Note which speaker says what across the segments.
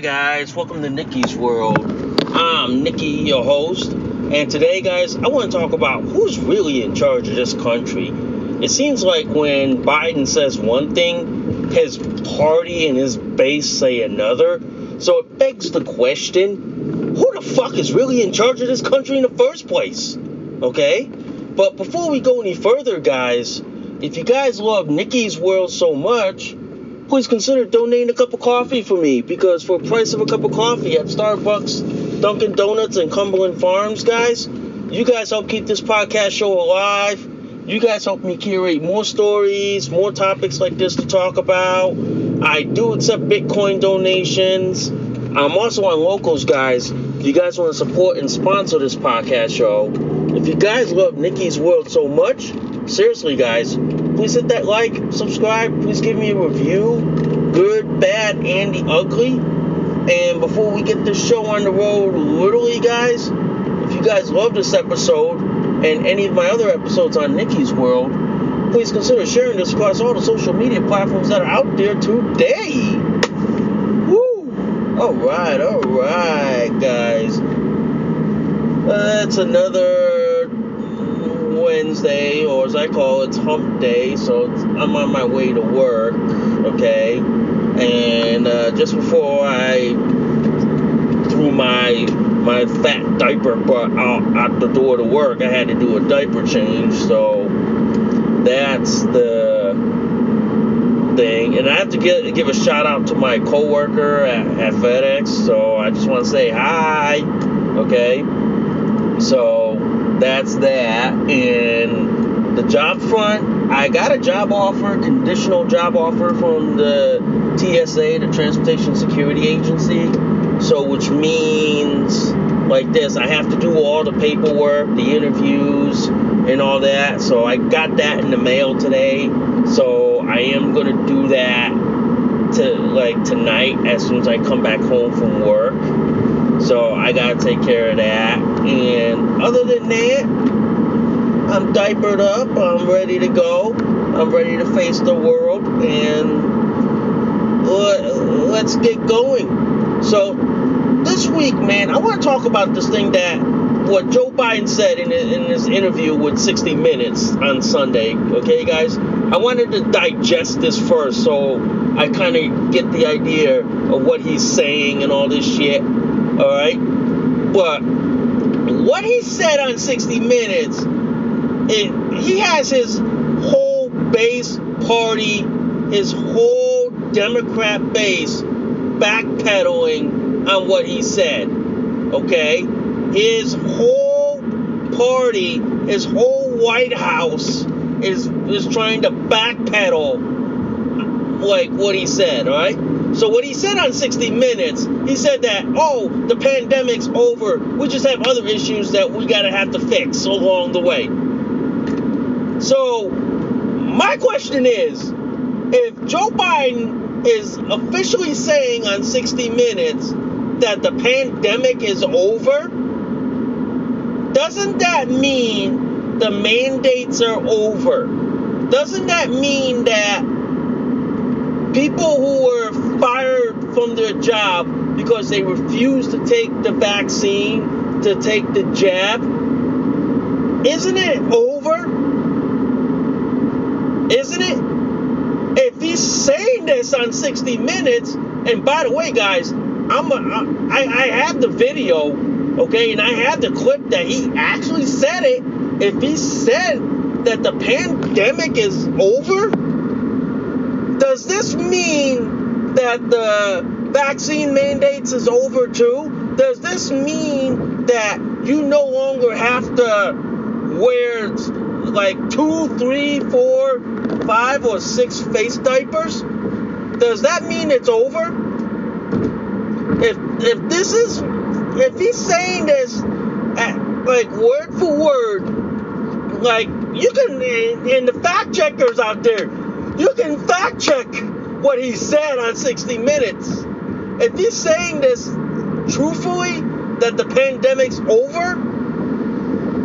Speaker 1: Guys, welcome to Nikki's World. I'm Nikki, your host, and today, guys, I want to talk about who's really in charge of this country. It seems like when Biden says one thing, his party and his base say another. So it begs the question who the fuck is really in charge of this country in the first place? Okay? But before we go any further, guys, if you guys love Nikki's World so much, please consider donating a cup of coffee for me because for the price of a cup of coffee at Starbucks, Dunkin' Donuts, and Cumberland Farms, guys, you guys help keep this podcast show alive. You guys help me curate more stories, more topics like this to talk about. I do accept Bitcoin donations. I'm also on locals, guys. If you guys want to support and sponsor this podcast show, if you guys love Nikki's World so much, seriously, guys, please hit that like, subscribe, please give me a review, good, bad, and the ugly. And before we get this show on the road, literally, guys, if you guys love this episode and any of my other episodes on Nikki's World, please consider sharing this across all the social media platforms that are out there today. Woo! All right, all right, guys. That's another Wednesday, or as I call it, hump day. So I'm on my way to work, okay? And uh, just before I threw my my fat diaper butt out, out the door to work, I had to do a diaper change. So that's the thing. And I have to get, give a shout out to my coworker at, at FedEx. So I just want to say hi, okay? So that's that. And the job front, I got a job offer, conditional job offer from the TSA, the Transportation Security Agency. So, which means like this, I have to do all the paperwork, the interviews, and all that. So, I got that in the mail today. So, I am gonna do that to like tonight as soon as I come back home from work. So, I gotta take care of that. And other than that, I'm diapered up. I'm ready to go. I'm ready to face the world, and let's get going. So this week, man, I want to talk about this thing that what Joe Biden said in in his interview with 60 Minutes on Sunday. Okay, guys, I wanted to digest this first, so I kind of get the idea of what he's saying and all this shit. All right, but what he said on 60 Minutes, it, he has his whole base party, his whole Democrat base backpedaling on what he said. Okay? His whole party, his whole White House is is trying to backpedal like what he said, alright? So what he said on 60 Minutes, he said that, oh, the pandemic's over. We just have other issues that we gotta have to fix along the way. So my question is if Joe Biden is officially saying on 60 Minutes that the pandemic is over, doesn't that mean the mandates are over? Doesn't that mean that people who were fired from their job because they refused to take the vaccine, to take the jab, isn't it over? Isn't it? If he's saying this on 60 Minutes, and by the way, guys, I'm a, I, I have the video, okay, and I have the clip that he actually said it. If he said that the pandemic is over, does this mean that the vaccine mandates is over too? Does this mean that you no longer have to wear like two, three, four, five, or six face diapers? Does that mean it's over? if if this is if he's saying this at, like word for word, like you can and the fact checkers out there, you can fact check what he said on 60 Minutes. If he's saying this truthfully that the pandemic's over,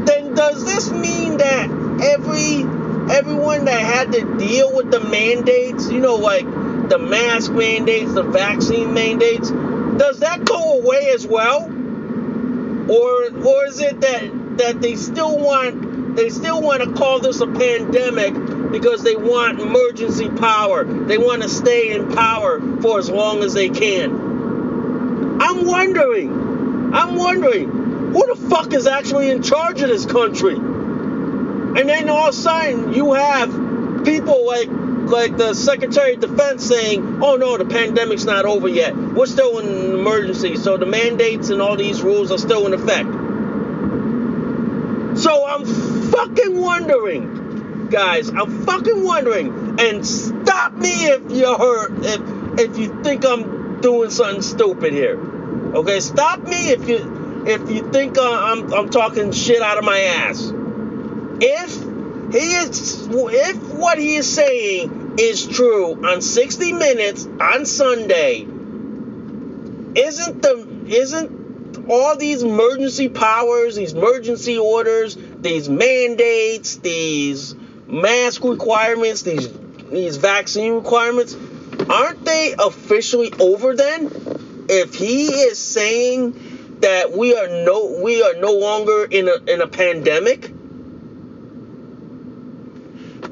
Speaker 1: then does this mean that every everyone that had to deal with the mandates, you know, like the mask mandates, the vaccine mandates, does that go away as well? Or or is it that that they still want they still want to call this a pandemic because they want emergency power. They want to stay in power for as long as they can. I'm wondering. I'm wondering who the fuck is actually in charge of this country? And then all of a sudden you have people like like the Secretary of Defense saying, oh no, the pandemic's not over yet. We're still in an emergency, so the mandates and all these rules are still in effect. So I'm fucking wondering, guys, I'm fucking wondering, and stop me if you hurt, if if you think I'm doing something stupid here. Okay, stop me if you if you think uh, I'm I'm talking shit out of my ass. If he is if what he is saying is true on 60 minutes on Sunday isn't the isn't all these emergency powers these emergency orders these mandates these mask requirements these these vaccine requirements aren't they officially over then? If he is saying that we are no we are no longer in a in a pandemic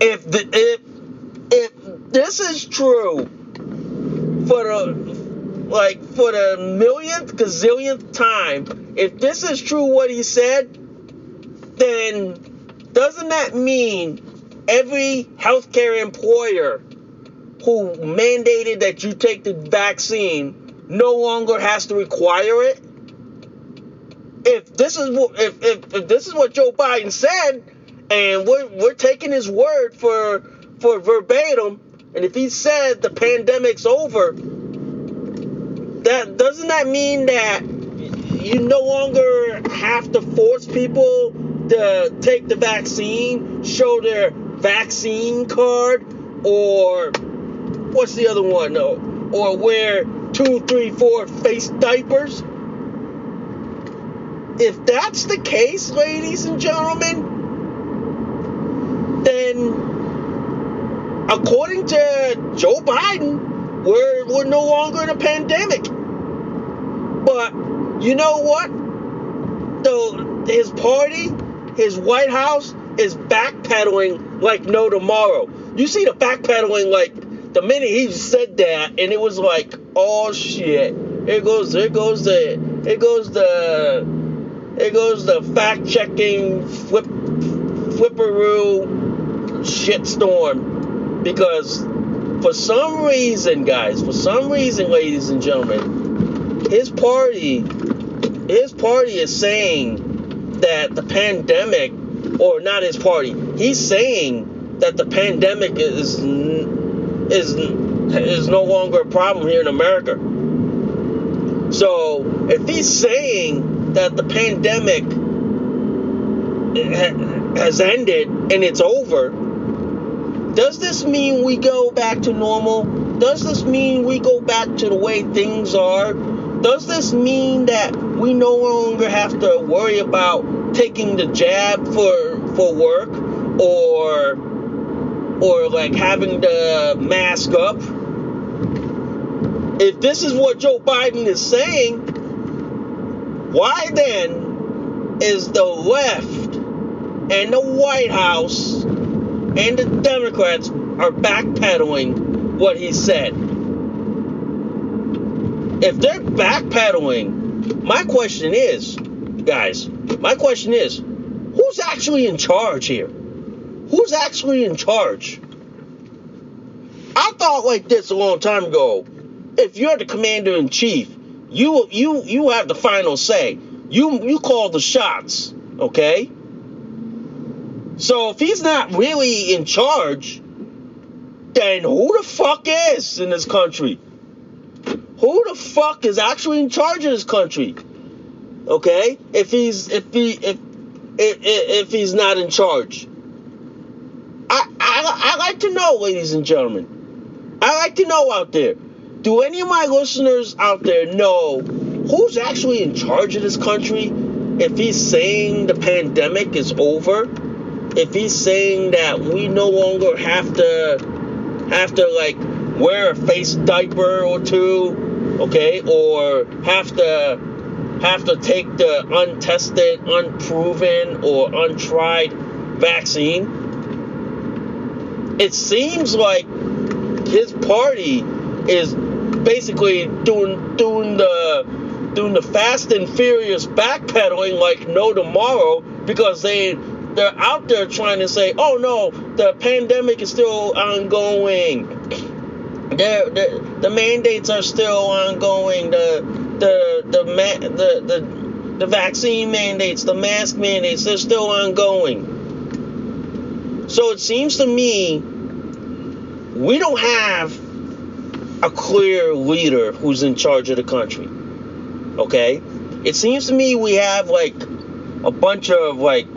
Speaker 1: if the, if if this is true for the like for the millionth gazillionth time, if this is true what he said, then doesn't that mean every healthcare employer who mandated that you take the vaccine no longer has to require it? If this is what if, if, if this is what Joe Biden said, and we're we're taking his word for for verbatim. And if he said the pandemic's over, that doesn't that mean that you no longer have to force people to take the vaccine, show their vaccine card, or what's the other one? No, or wear two, three, four face diapers. If that's the case, ladies and gentlemen, then according to Joe Biden, we're, we're no longer in a pandemic. But you know what? The, his party, his White House is backpedaling like no tomorrow. You see the backpedaling like the minute he said that, and it was like, oh shit. It goes, it goes the, it goes the, it goes the fact checking flip, flipperoo shitstorm because for some reason, guys, for some reason, ladies and gentlemen, his party, his party is saying that the pandemic, or not his party, he's saying that the pandemic is is is no longer a problem here in America. So if he's saying that the pandemic has ended and it's over, Does this mean we go back to normal? Does this mean we go back to the way things are? Does this mean that we no longer have to worry about taking the jab for for work or or like having to mask up? If this is what Joe Biden is saying, why then is the left and the White House and the Democrats are backpedaling what he said. If they're backpedaling, my question is, guys, my question is, who's actually in charge here? Who's actually in charge? I thought like this a long time ago. If you're the commander in chief, you you you have the final say. You you call the shots, okay? So if he's not really in charge, then who the fuck is in this country? Who the fuck is actually in charge of this country? Okay? If he's if he if if, he's not in charge. I, I I like to know, ladies and gentlemen. I like to know out there. Do any of my listeners out there know who's actually in charge of this country? If he's saying the pandemic is over, if he's saying that we no longer have to have to like wear a face diaper or two, okay, or have to have to take the untested, unproven, or untried vaccine. It seems like his party is basically doing doing the doing the fast and furious backpedaling like no tomorrow because they they're out there trying to say, oh no, the pandemic is still ongoing. They're, the mandates are still ongoing. The the the the the the vaccine mandates, the mask mandates, they're still ongoing. So it seems to me we don't have a clear leader who's in charge of the country. Okay? It seems to me we have like a bunch of like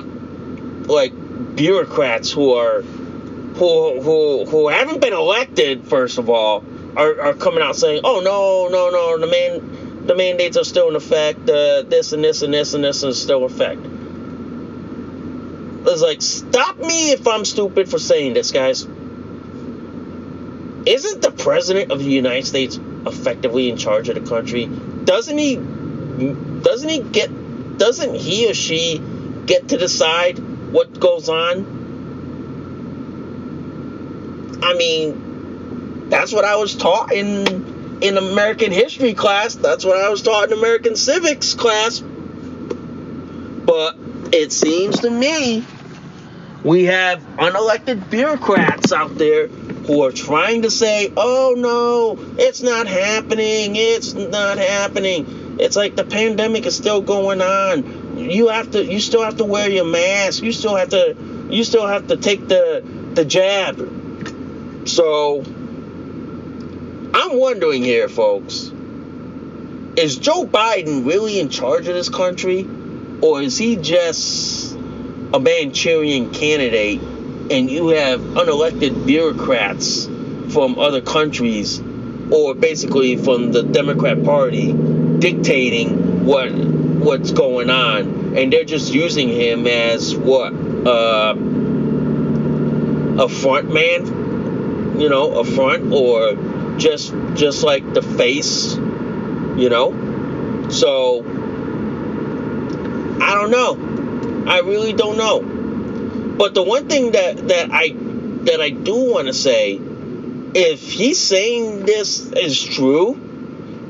Speaker 1: like bureaucrats who are who who who haven't been elected first of all are, are coming out saying, "Oh no, no, no, the man the mandates are still in effect. Uh, this and this and this and this is still in effect." It's like, stop me if I'm stupid for saying this, guys. Isn't the president of the United States effectively in charge of the country? Doesn't he? Doesn't he get? Doesn't he or she get to decide what goes on? I mean, that's what I was taught in in American history class. That's what I was taught in American civics class. But it seems to me we have unelected bureaucrats out there who are trying to say, "Oh no, it's not happening. It's not happening." It's like the pandemic is still going on you have to you still have to wear your mask you still have to you still have to take the the jab so i'm wondering here folks is joe biden really in charge of this country? Or is he just a manchurian candidate and you have unelected bureaucrats from other countries or basically from the democrat party dictating what what's going on, and they're just using him as what uh, a front man, you know, a front or just just like the face, you know. So I don't know. I really don't know. But the one thing that that I that I do want to say, if he's saying this is true,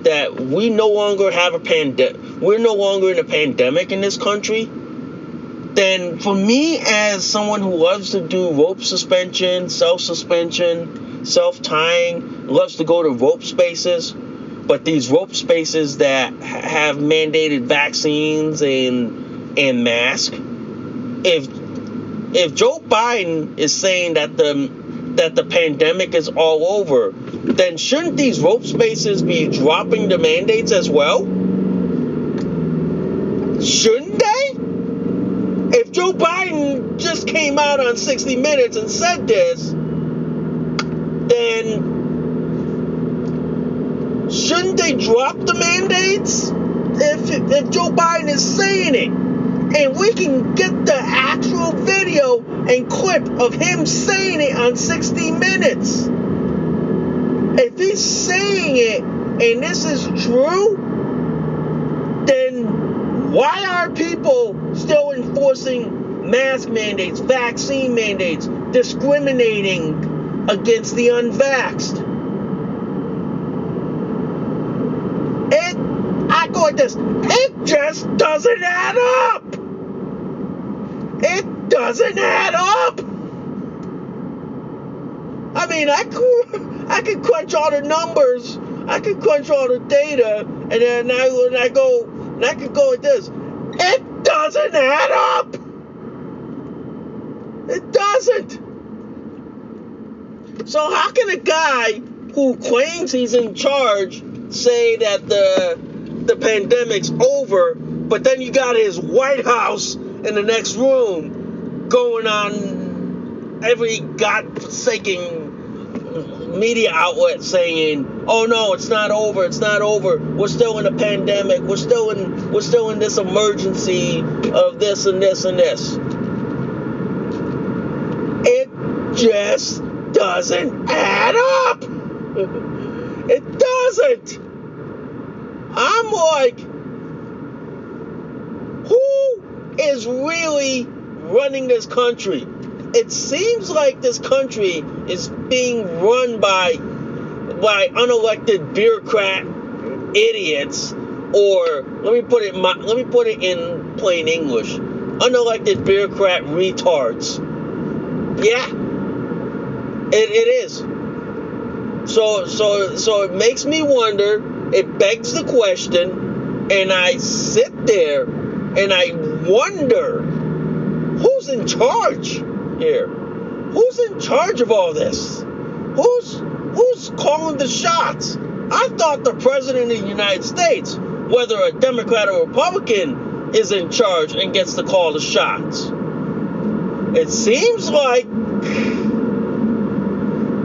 Speaker 1: that we no longer have a pandemic we're no longer in a pandemic in this country, then for me, as someone who loves to do rope suspension, self suspension, self tying, loves to go to rope spaces, but these rope spaces that have mandated vaccines and and mask, if if Joe Biden is saying that the that the pandemic is all over, then shouldn't these rope spaces be dropping the mandates as well? Shouldn't they? If Joe Biden just came out on 60 Minutes and said this, then shouldn't they drop the mandates? If, if Joe Biden is saying it, and we can get the actual video and clip of him saying it on 60 Minutes. If he's saying it and this is true, then why are people still enforcing mask mandates, vaccine mandates, discriminating against the unvaxxed? It, I go like this, it just doesn't add up. It doesn't add up. I mean, I could, I could crunch all the numbers, I could crunch all the data, and then I, when I go, and I could go with this. It doesn't add up. It doesn't. So how can a guy who claims he's in charge say that the the pandemic's over, but then you got his White House in the next room going on every godforsaken media outlet saying, "Oh no, it's not over. It's not over. We're still in a pandemic. We're still in we're still in this emergency of this and this and this." It just doesn't add up. It doesn't. I'm like, who is really running this country? It seems like this country is being run by by unelected bureaucrat idiots, or let me put it let me put it in plain English, unelected bureaucrat retards. Yeah, it, it is. So so so it makes me wonder. It begs the question, and I sit there and I wonder who's in charge here. Who's in charge of all this? Who's who's calling the shots? I thought the president of the United States, whether a Democrat or Republican, is in charge and gets to call the shots. It seems like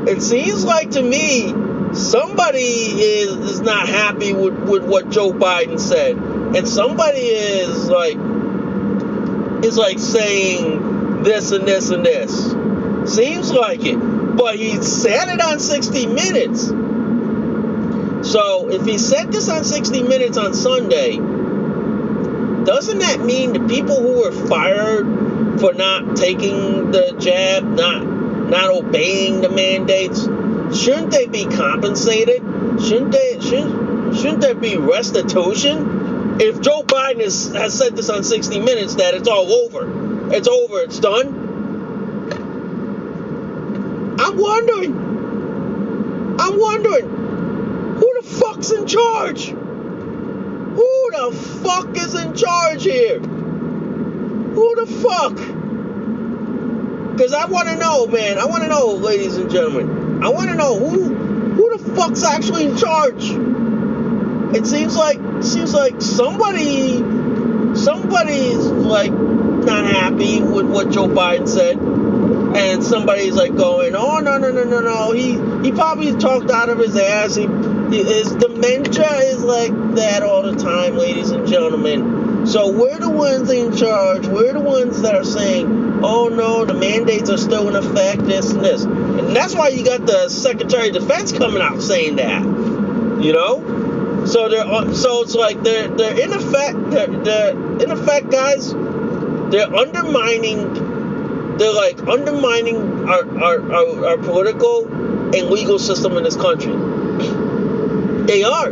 Speaker 1: it seems like to me somebody is, is not happy with, with what Joe Biden said. And somebody is like is like saying this and this and this. Seems like it. But he said it on 60 Minutes. So if he said this on 60 Minutes on Sunday, doesn't that mean the people who were fired for not taking the jab, not not obeying the mandates, shouldn't they be compensated? Shouldn't they shouldn't shouldn't there be restitution? If Joe Biden is, has said this on 60 Minutes that it's all over, it's over, it's done. I'm wondering. I'm wondering who the fuck's in charge? Who the fuck is in charge here? Who the fuck? Because I want to know, man. I want to know, ladies and gentlemen. I want to know who who the fuck's actually in charge. It seems like seems like somebody somebody's like not happy with what Joe Biden said, and somebody's like going, "Oh no no no no no." He he probably talked out of his ass. He, his dementia is like that all the time, ladies and gentlemen. So we're the ones in charge. We're the ones that are saying, "Oh no, the mandates are still in effect. This and this," and that's why you got the Secretary of Defense coming out saying that. You know. So they're uh, so it's like they're they're in effect they're, they're in effect guys they're undermining they're like undermining our, our, our, our political and legal system in this country. They are.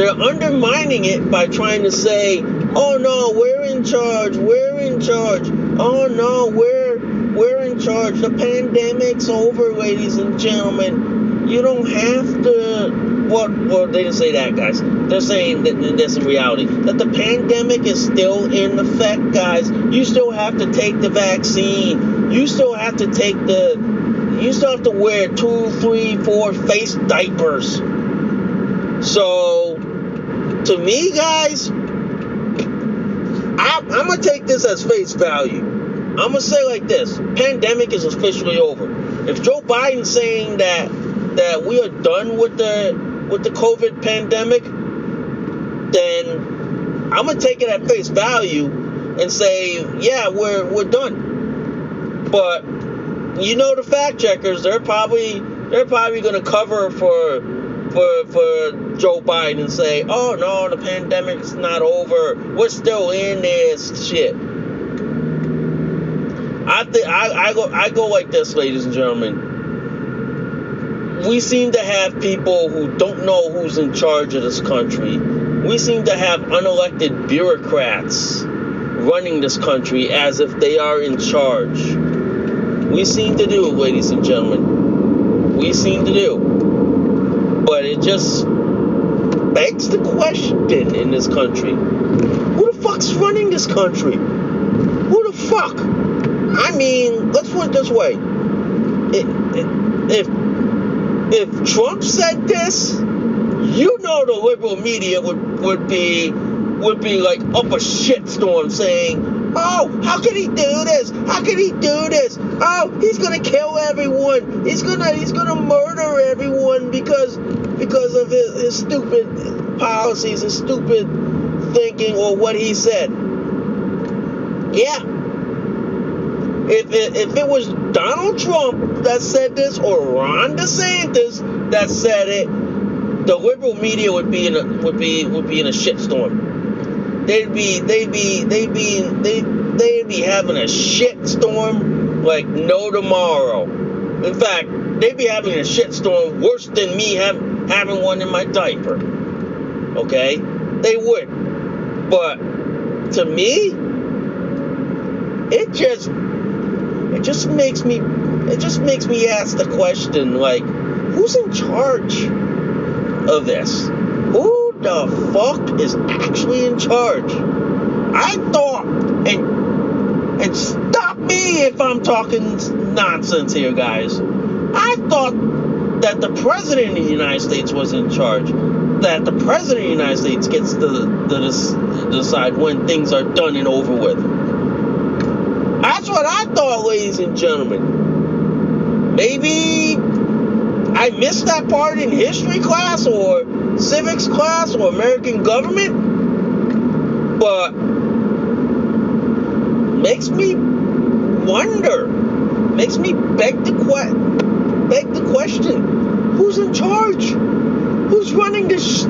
Speaker 1: They're undermining it by trying to say, "Oh no, we're in charge. We're in charge. Oh no, we're we're in charge. The pandemic's over, ladies and gentlemen. You don't have to." Well, well, they didn't say that, guys. They're saying that that's in reality. That the pandemic is still in effect, guys. You still have to take the vaccine. You still have to take the. You still have to wear two, three, four face diapers. So, to me, guys, I, I'm gonna take this as face value. I'm gonna say like this: pandemic is officially over. If Joe Biden's saying that that we are done with the with the COVID pandemic, then I'm gonna take it at face value and say, yeah, we're we're done. But you know the fact checkers, they're probably they're probably gonna cover for for for Joe Biden and say, oh no, the pandemic's not over. We're still in this shit. I think I, I go I go like this, ladies and gentlemen. We seem to have people who don't know who's in charge of this country. We seem to have unelected bureaucrats running this country as if they are in charge. We seem to do, ladies and gentlemen. We seem to do. But it just begs the question in this country. Who the fuck's running this country? Who the fuck? I mean, let's put it this way. If if Trump said this, you know the liberal media would would be would be like up a shitstorm saying, "Oh, how can he do this? How can he do this? Oh, he's gonna kill everyone. He's gonna he's gonna murder everyone because because of his, his stupid policies, his stupid thinking, or what he said." Yeah. If it, if it was Donald Trump that said this or Ron DeSantis that said it, the liberal media would be in a would be would be in a shitstorm. They'd be they'd be they'd be they they'd be having a shitstorm like no tomorrow. In fact, they'd be having a shitstorm worse than me have, having one in my diaper. Okay, they would. But to me, it just it just makes me it just makes me ask the question like who's in charge of this who the fuck is actually in charge i thought and and stop me if i'm talking nonsense here guys i thought that the president of the united states was in charge that the president of the united states gets to, to decide when things are done and over with that's what I thought, ladies and gentlemen. Maybe I missed that part in history class or civics class or American government, but makes me wonder, makes me beg the que- beg the question: Who's in charge? Who's running this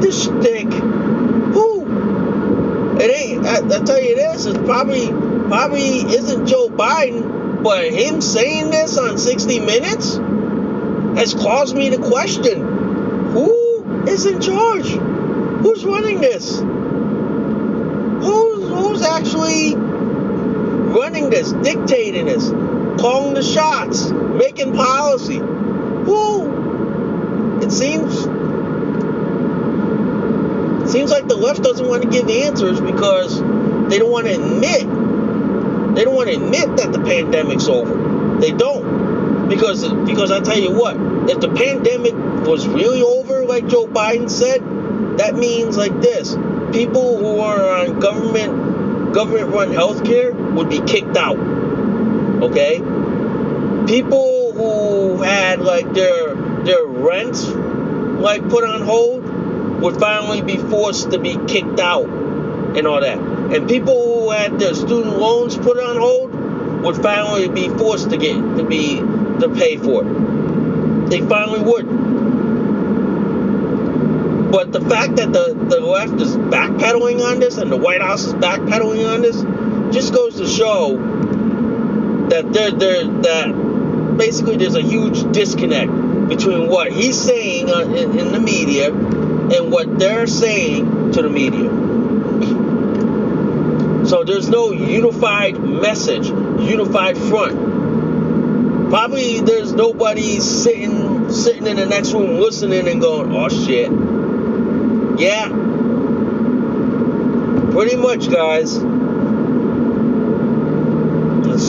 Speaker 1: this stick? Who? It ain't. I, I tell you this. It's probably probably isn't Joe Biden, but him saying this on 60 Minutes has caused me to question who is in charge? Who's running this? Who's, who's actually running this, dictating this, calling the shots, making policy? Who? It seems it seems like the left doesn't want to give answers because they don't want to admit they don't want to admit that the pandemic's over. They don't. Because because I tell you what, if the pandemic was really over, like Joe Biden said, that means like this. People who are on government government run healthcare would be kicked out. Okay? People who had like their their rents like put on hold would finally be forced to be kicked out and all that. And people who had their student loans put on hold would finally be forced to get to be to pay for it. They finally would. But the fact that the, the left is backpedaling on this and the White House is backpedaling on this just goes to show that there there that basically there's a huge disconnect between what he's saying uh, in, in the media and what they're saying to the media. So there's no unified message, unified front. Probably there's nobody sitting sitting in the next room listening and going, "Oh shit." Yeah. Pretty much, guys.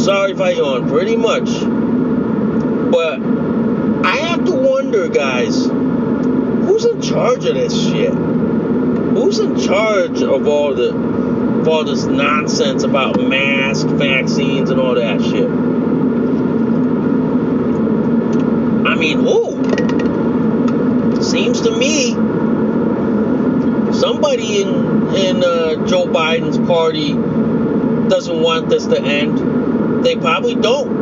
Speaker 1: Sorry if I yawn. Pretty much. But I have to wonder, guys, who's in charge of this shit? Who's in charge of all the all this nonsense about masks, vaccines, and all that shit. I mean, who? seems to me somebody in in uh, Joe Biden's party doesn't want this to end. They probably don't.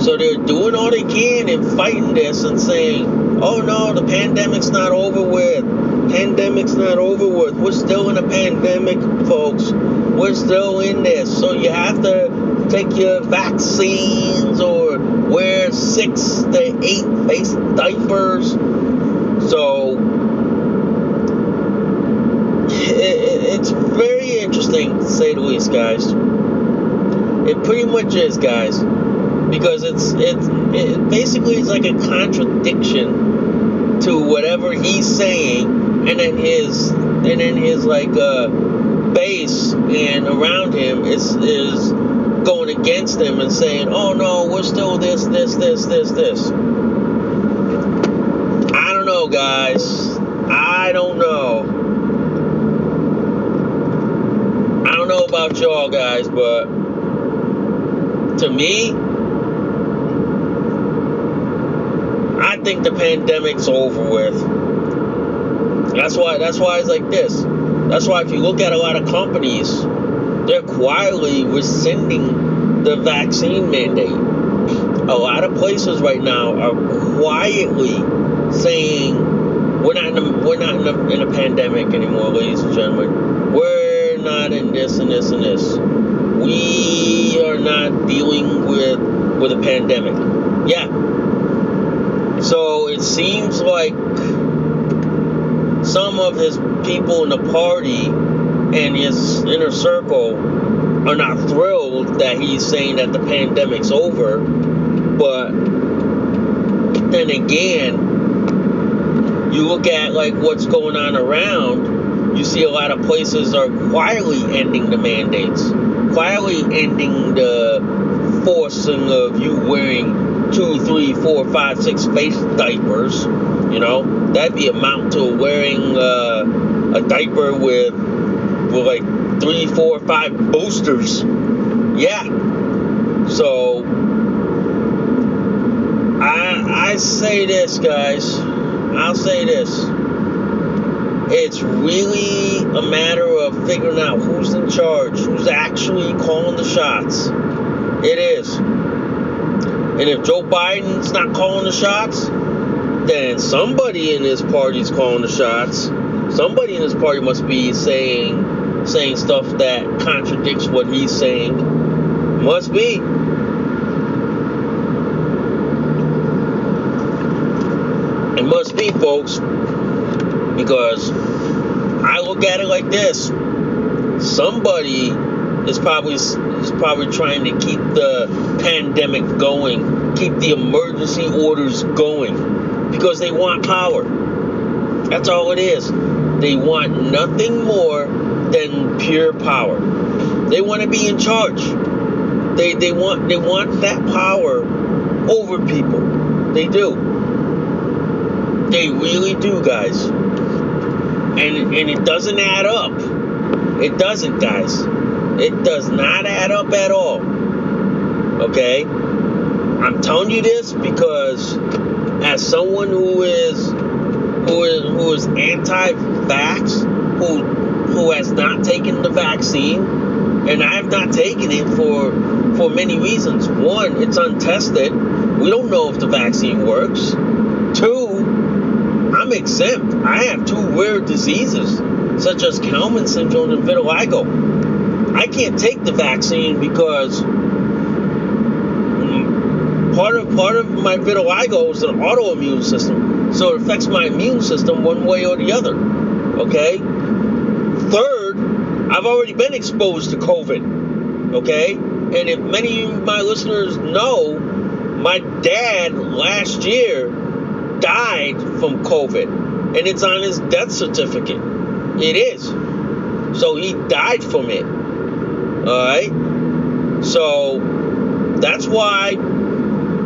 Speaker 1: So they're doing all they can and fighting this and saying, "Oh no, the pandemic's not over with. Pandemic's not over with. We're still in a pandemic, folks. We're still in this. So you have to take your vaccines or wear six to eight face diapers." So it's very interesting to say the least, guys. It pretty much is, guys, because it's it's it basically it's like a contradiction to whatever he's saying, and then his and then his like uh, base and around him is is going against him and saying, "Oh no, we're still this, this, this, this, this." I don't know, guys. I don't know. I don't know about y'all guys, but to me, I think the pandemic's over with. That's why that's why it's like this. That's why if you look at a lot of companies, they're quietly rescinding the vaccine mandate. A lot of places right now are quietly saying we're not in a, we're not in a, in a pandemic anymore, ladies and gentlemen. We're not in this and this and this. We are not dealing with with a pandemic. Yeah. It seems like some of his people in the party and his inner circle are not thrilled that he's saying that the pandemic's over. But then again, you look at like what's going on around you see a lot of places are quietly ending the mandates, quietly ending the forcing of you wearing two, three, four, five, six face diapers. You know, that'd be amount to wearing uh, a diaper with with like three, four, five boosters. Yeah. So I I say this, guys. I'll say this it's really a matter of figuring out who's in charge, who's actually calling the shots. It is. And if Joe Biden's not calling the shots, then somebody in his party's calling the shots. Somebody in his party must be saying saying stuff that contradicts what he's saying. Must be. It must be, folks because I look at it like this: somebody is probably is probably trying to keep the pandemic going, keep the emergency orders going, because they want power. That's all it is. They want nothing more than pure power. They want to be in charge. They they want they want that power over people. They do. They really do, guys and and it doesn't add up. It doesn't, guys. It does not add up at all. Okay? I'm telling you this because as someone who is who is who is anti-vax, who who has not taken the vaccine, and I have not taken it for for many reasons. One, it's untested. We don't know if the vaccine works. Two, I'm exempt. I have two rare diseases, such as Kallmann syndrome and vitiligo. I can't take the vaccine because part of part of my vitiligo is an autoimmune system, so it affects my immune system one way or the other. Okay. Third, I've already been exposed to COVID. Okay, and if many of my listeners know, my dad last year died from COVID, and it's on his death certificate. It is. So he died from it. All right. So that's why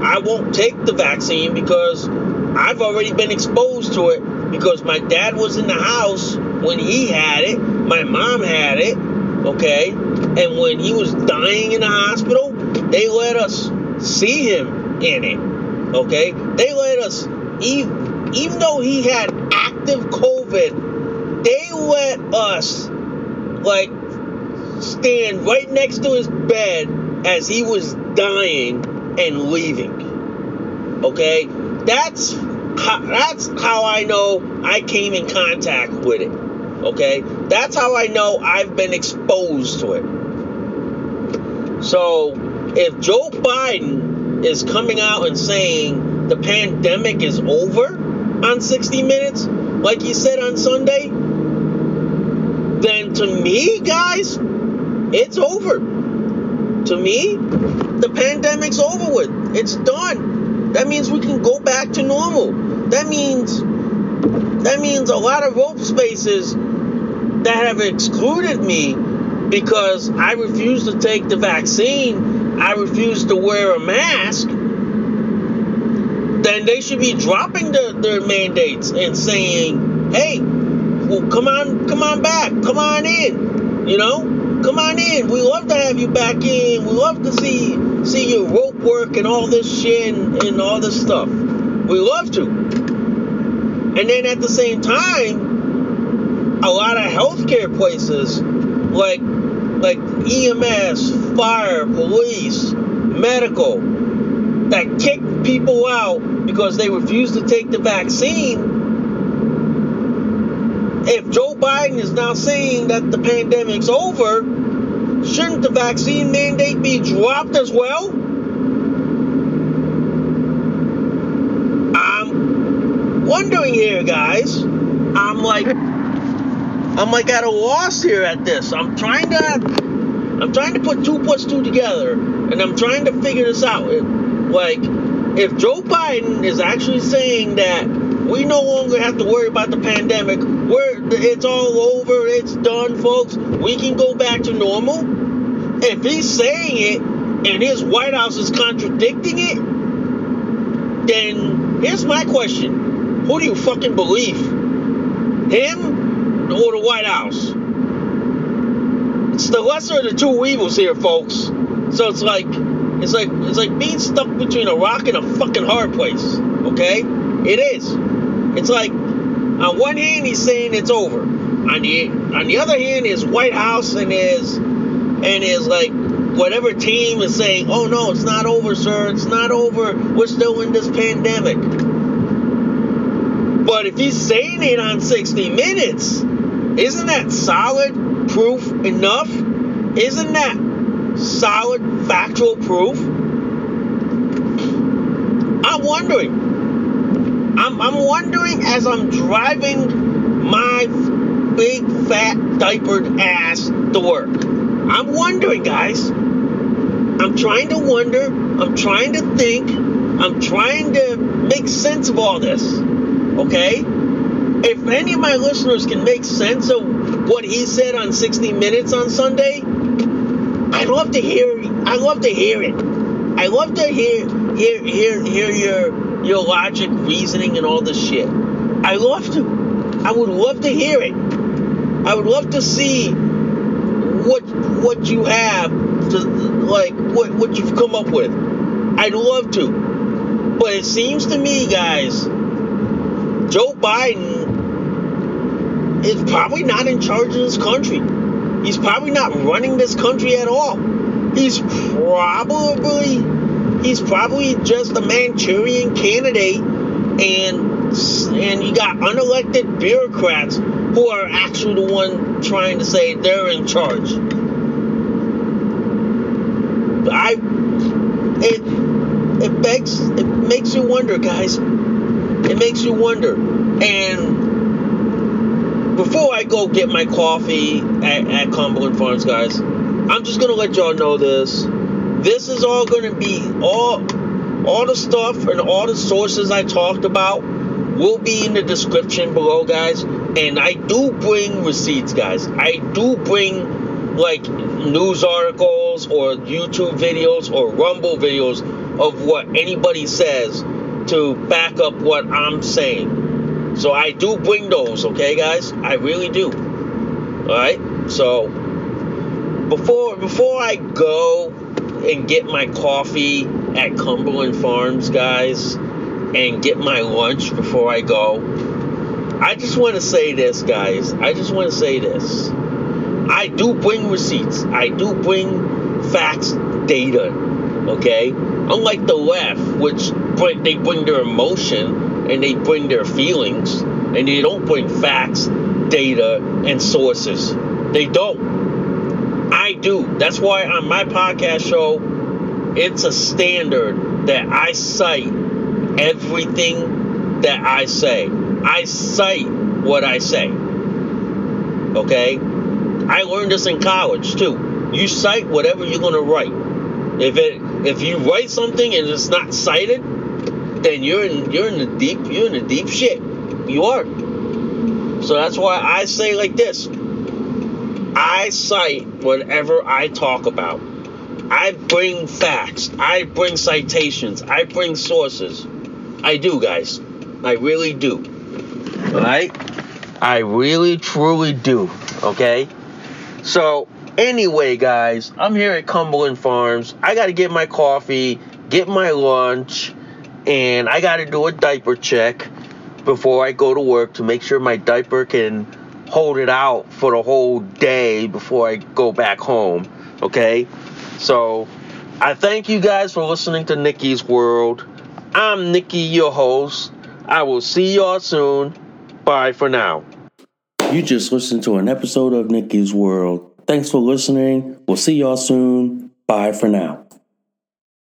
Speaker 1: I won't take the vaccine because I've already been exposed to it because my dad was in the house when he had it, my mom had it, okay? And when he was dying in the hospital, they let us see him in it, okay? They let us even even though he had active COVID, they let us like stand right next to his bed as he was dying and leaving. Okay, that's how, that's how I know I came in contact with it. Okay, that's how I know I've been exposed to it. So if Joe Biden is coming out and saying the pandemic is over on 60 Minutes, like he said on Sunday, then to me, guys, it's over. To me, the pandemic's over with. It's done. That means we can go back to normal. That means that means a lot of rope spaces that have excluded me because I refuse to take the vaccine, I refuse to wear a mask, then they should be dropping the, their mandates and saying, hey, well, come on, come on back, come on in, you know, come on in. We love to have you back in. We love to see see your rope work and all this shit and, and all this stuff. We love to. And then at the same time, a lot of healthcare places like like EMS, fire, police, medical that kick people out because they refuse to take the vaccine. If Joe Biden is now saying that the pandemic's over, shouldn't the vaccine mandate be dropped as well? I'm wondering here, guys. I'm like I'm like at a loss here at this. I'm trying to I'm trying to put two plus two together and I'm trying to figure this out. Like if Joe Biden is actually saying that we no longer have to worry about the pandemic, we're it's all over, it's done, folks. We can go back to normal. If he's saying it and his White House is contradicting it, then here's my question. Who do you fucking believe? Him or the White House. It's the lesser of the two evils here, folks. So it's like it's like it's like being stuck between a rock and a fucking hard place. Okay? It is. It's like on one hand he's saying it's over. On the on the other hand his White House and his and his like whatever team is saying, oh no, it's not over, sir, it's not over. We're still in this pandemic. But if he's saying it on 60 minutes, isn't that solid proof enough? Isn't that solid factual proof? I'm wondering. I'm, I'm wondering as I'm driving my big fat diapered ass to work. I'm wondering, guys. I'm trying to wonder. I'm trying to think. I'm trying to make sense of all this. Okay? if any of my listeners can make sense of what he said on 60 Minutes on Sunday, I love to hear. I love to hear it. I love to hear hear hear hear your your logic, reasoning, and all this shit. I love to. I would love to hear it. I would love to see what what you have to like what what you've come up with. I'd love to. But it seems to me, guys, Joe Biden is probably not in charge of this country. He's probably not running this country at all. He's probably he's probably just a Manchurian candidate and and you got unelected bureaucrats who are actually the one trying to say they're in charge. I it it begs it makes you wonder, guys. It makes you wonder. And before I go get my coffee at, at Cumberland Farms, guys, I'm just gonna let y'all know this. This is all gonna be all all the stuff and all the sources I talked about will be in the description below, guys. And I do bring receipts, guys. I do bring like news articles or YouTube videos or Rumble videos of what anybody says to back up what I'm saying. So I do bring those, okay, guys? I really do. All right. So before before I go and get my coffee at Cumberland Farms, guys, and get my lunch before I go. I just want to say this, guys. I just want to say this. I do bring receipts. I do bring facts, data. Okay? Unlike the left, which they bring their emotion and they bring their feelings, and they don't bring facts, data, and sources. They don't. Do. That's why on my podcast show, it's a standard that I cite everything that I say. I cite what I say. Okay? I learned this in college too. You cite whatever you're gonna write. If it if you write something and it's not cited, then you're in you're in the deep you're in the deep shit. You are. So that's why I say like this. I cite whatever I talk about. I bring facts. I bring citations. I bring sources. I do, guys. I really do. Alright? I really, truly do. Okay? So, anyway, guys, I'm here at Cumberland Farms. I got to get my coffee, get my lunch, and I got to do a diaper check before I go to work to make sure my diaper can hold it out for the whole day before I go back home. Okay? So, I thank you guys for listening to Nikki's World. I'm Nikki, your host. I will see y'all soon. Bye for now.
Speaker 2: You just listened to an episode of Nikki's World. Thanks for listening. We'll see y'all soon. Bye for now.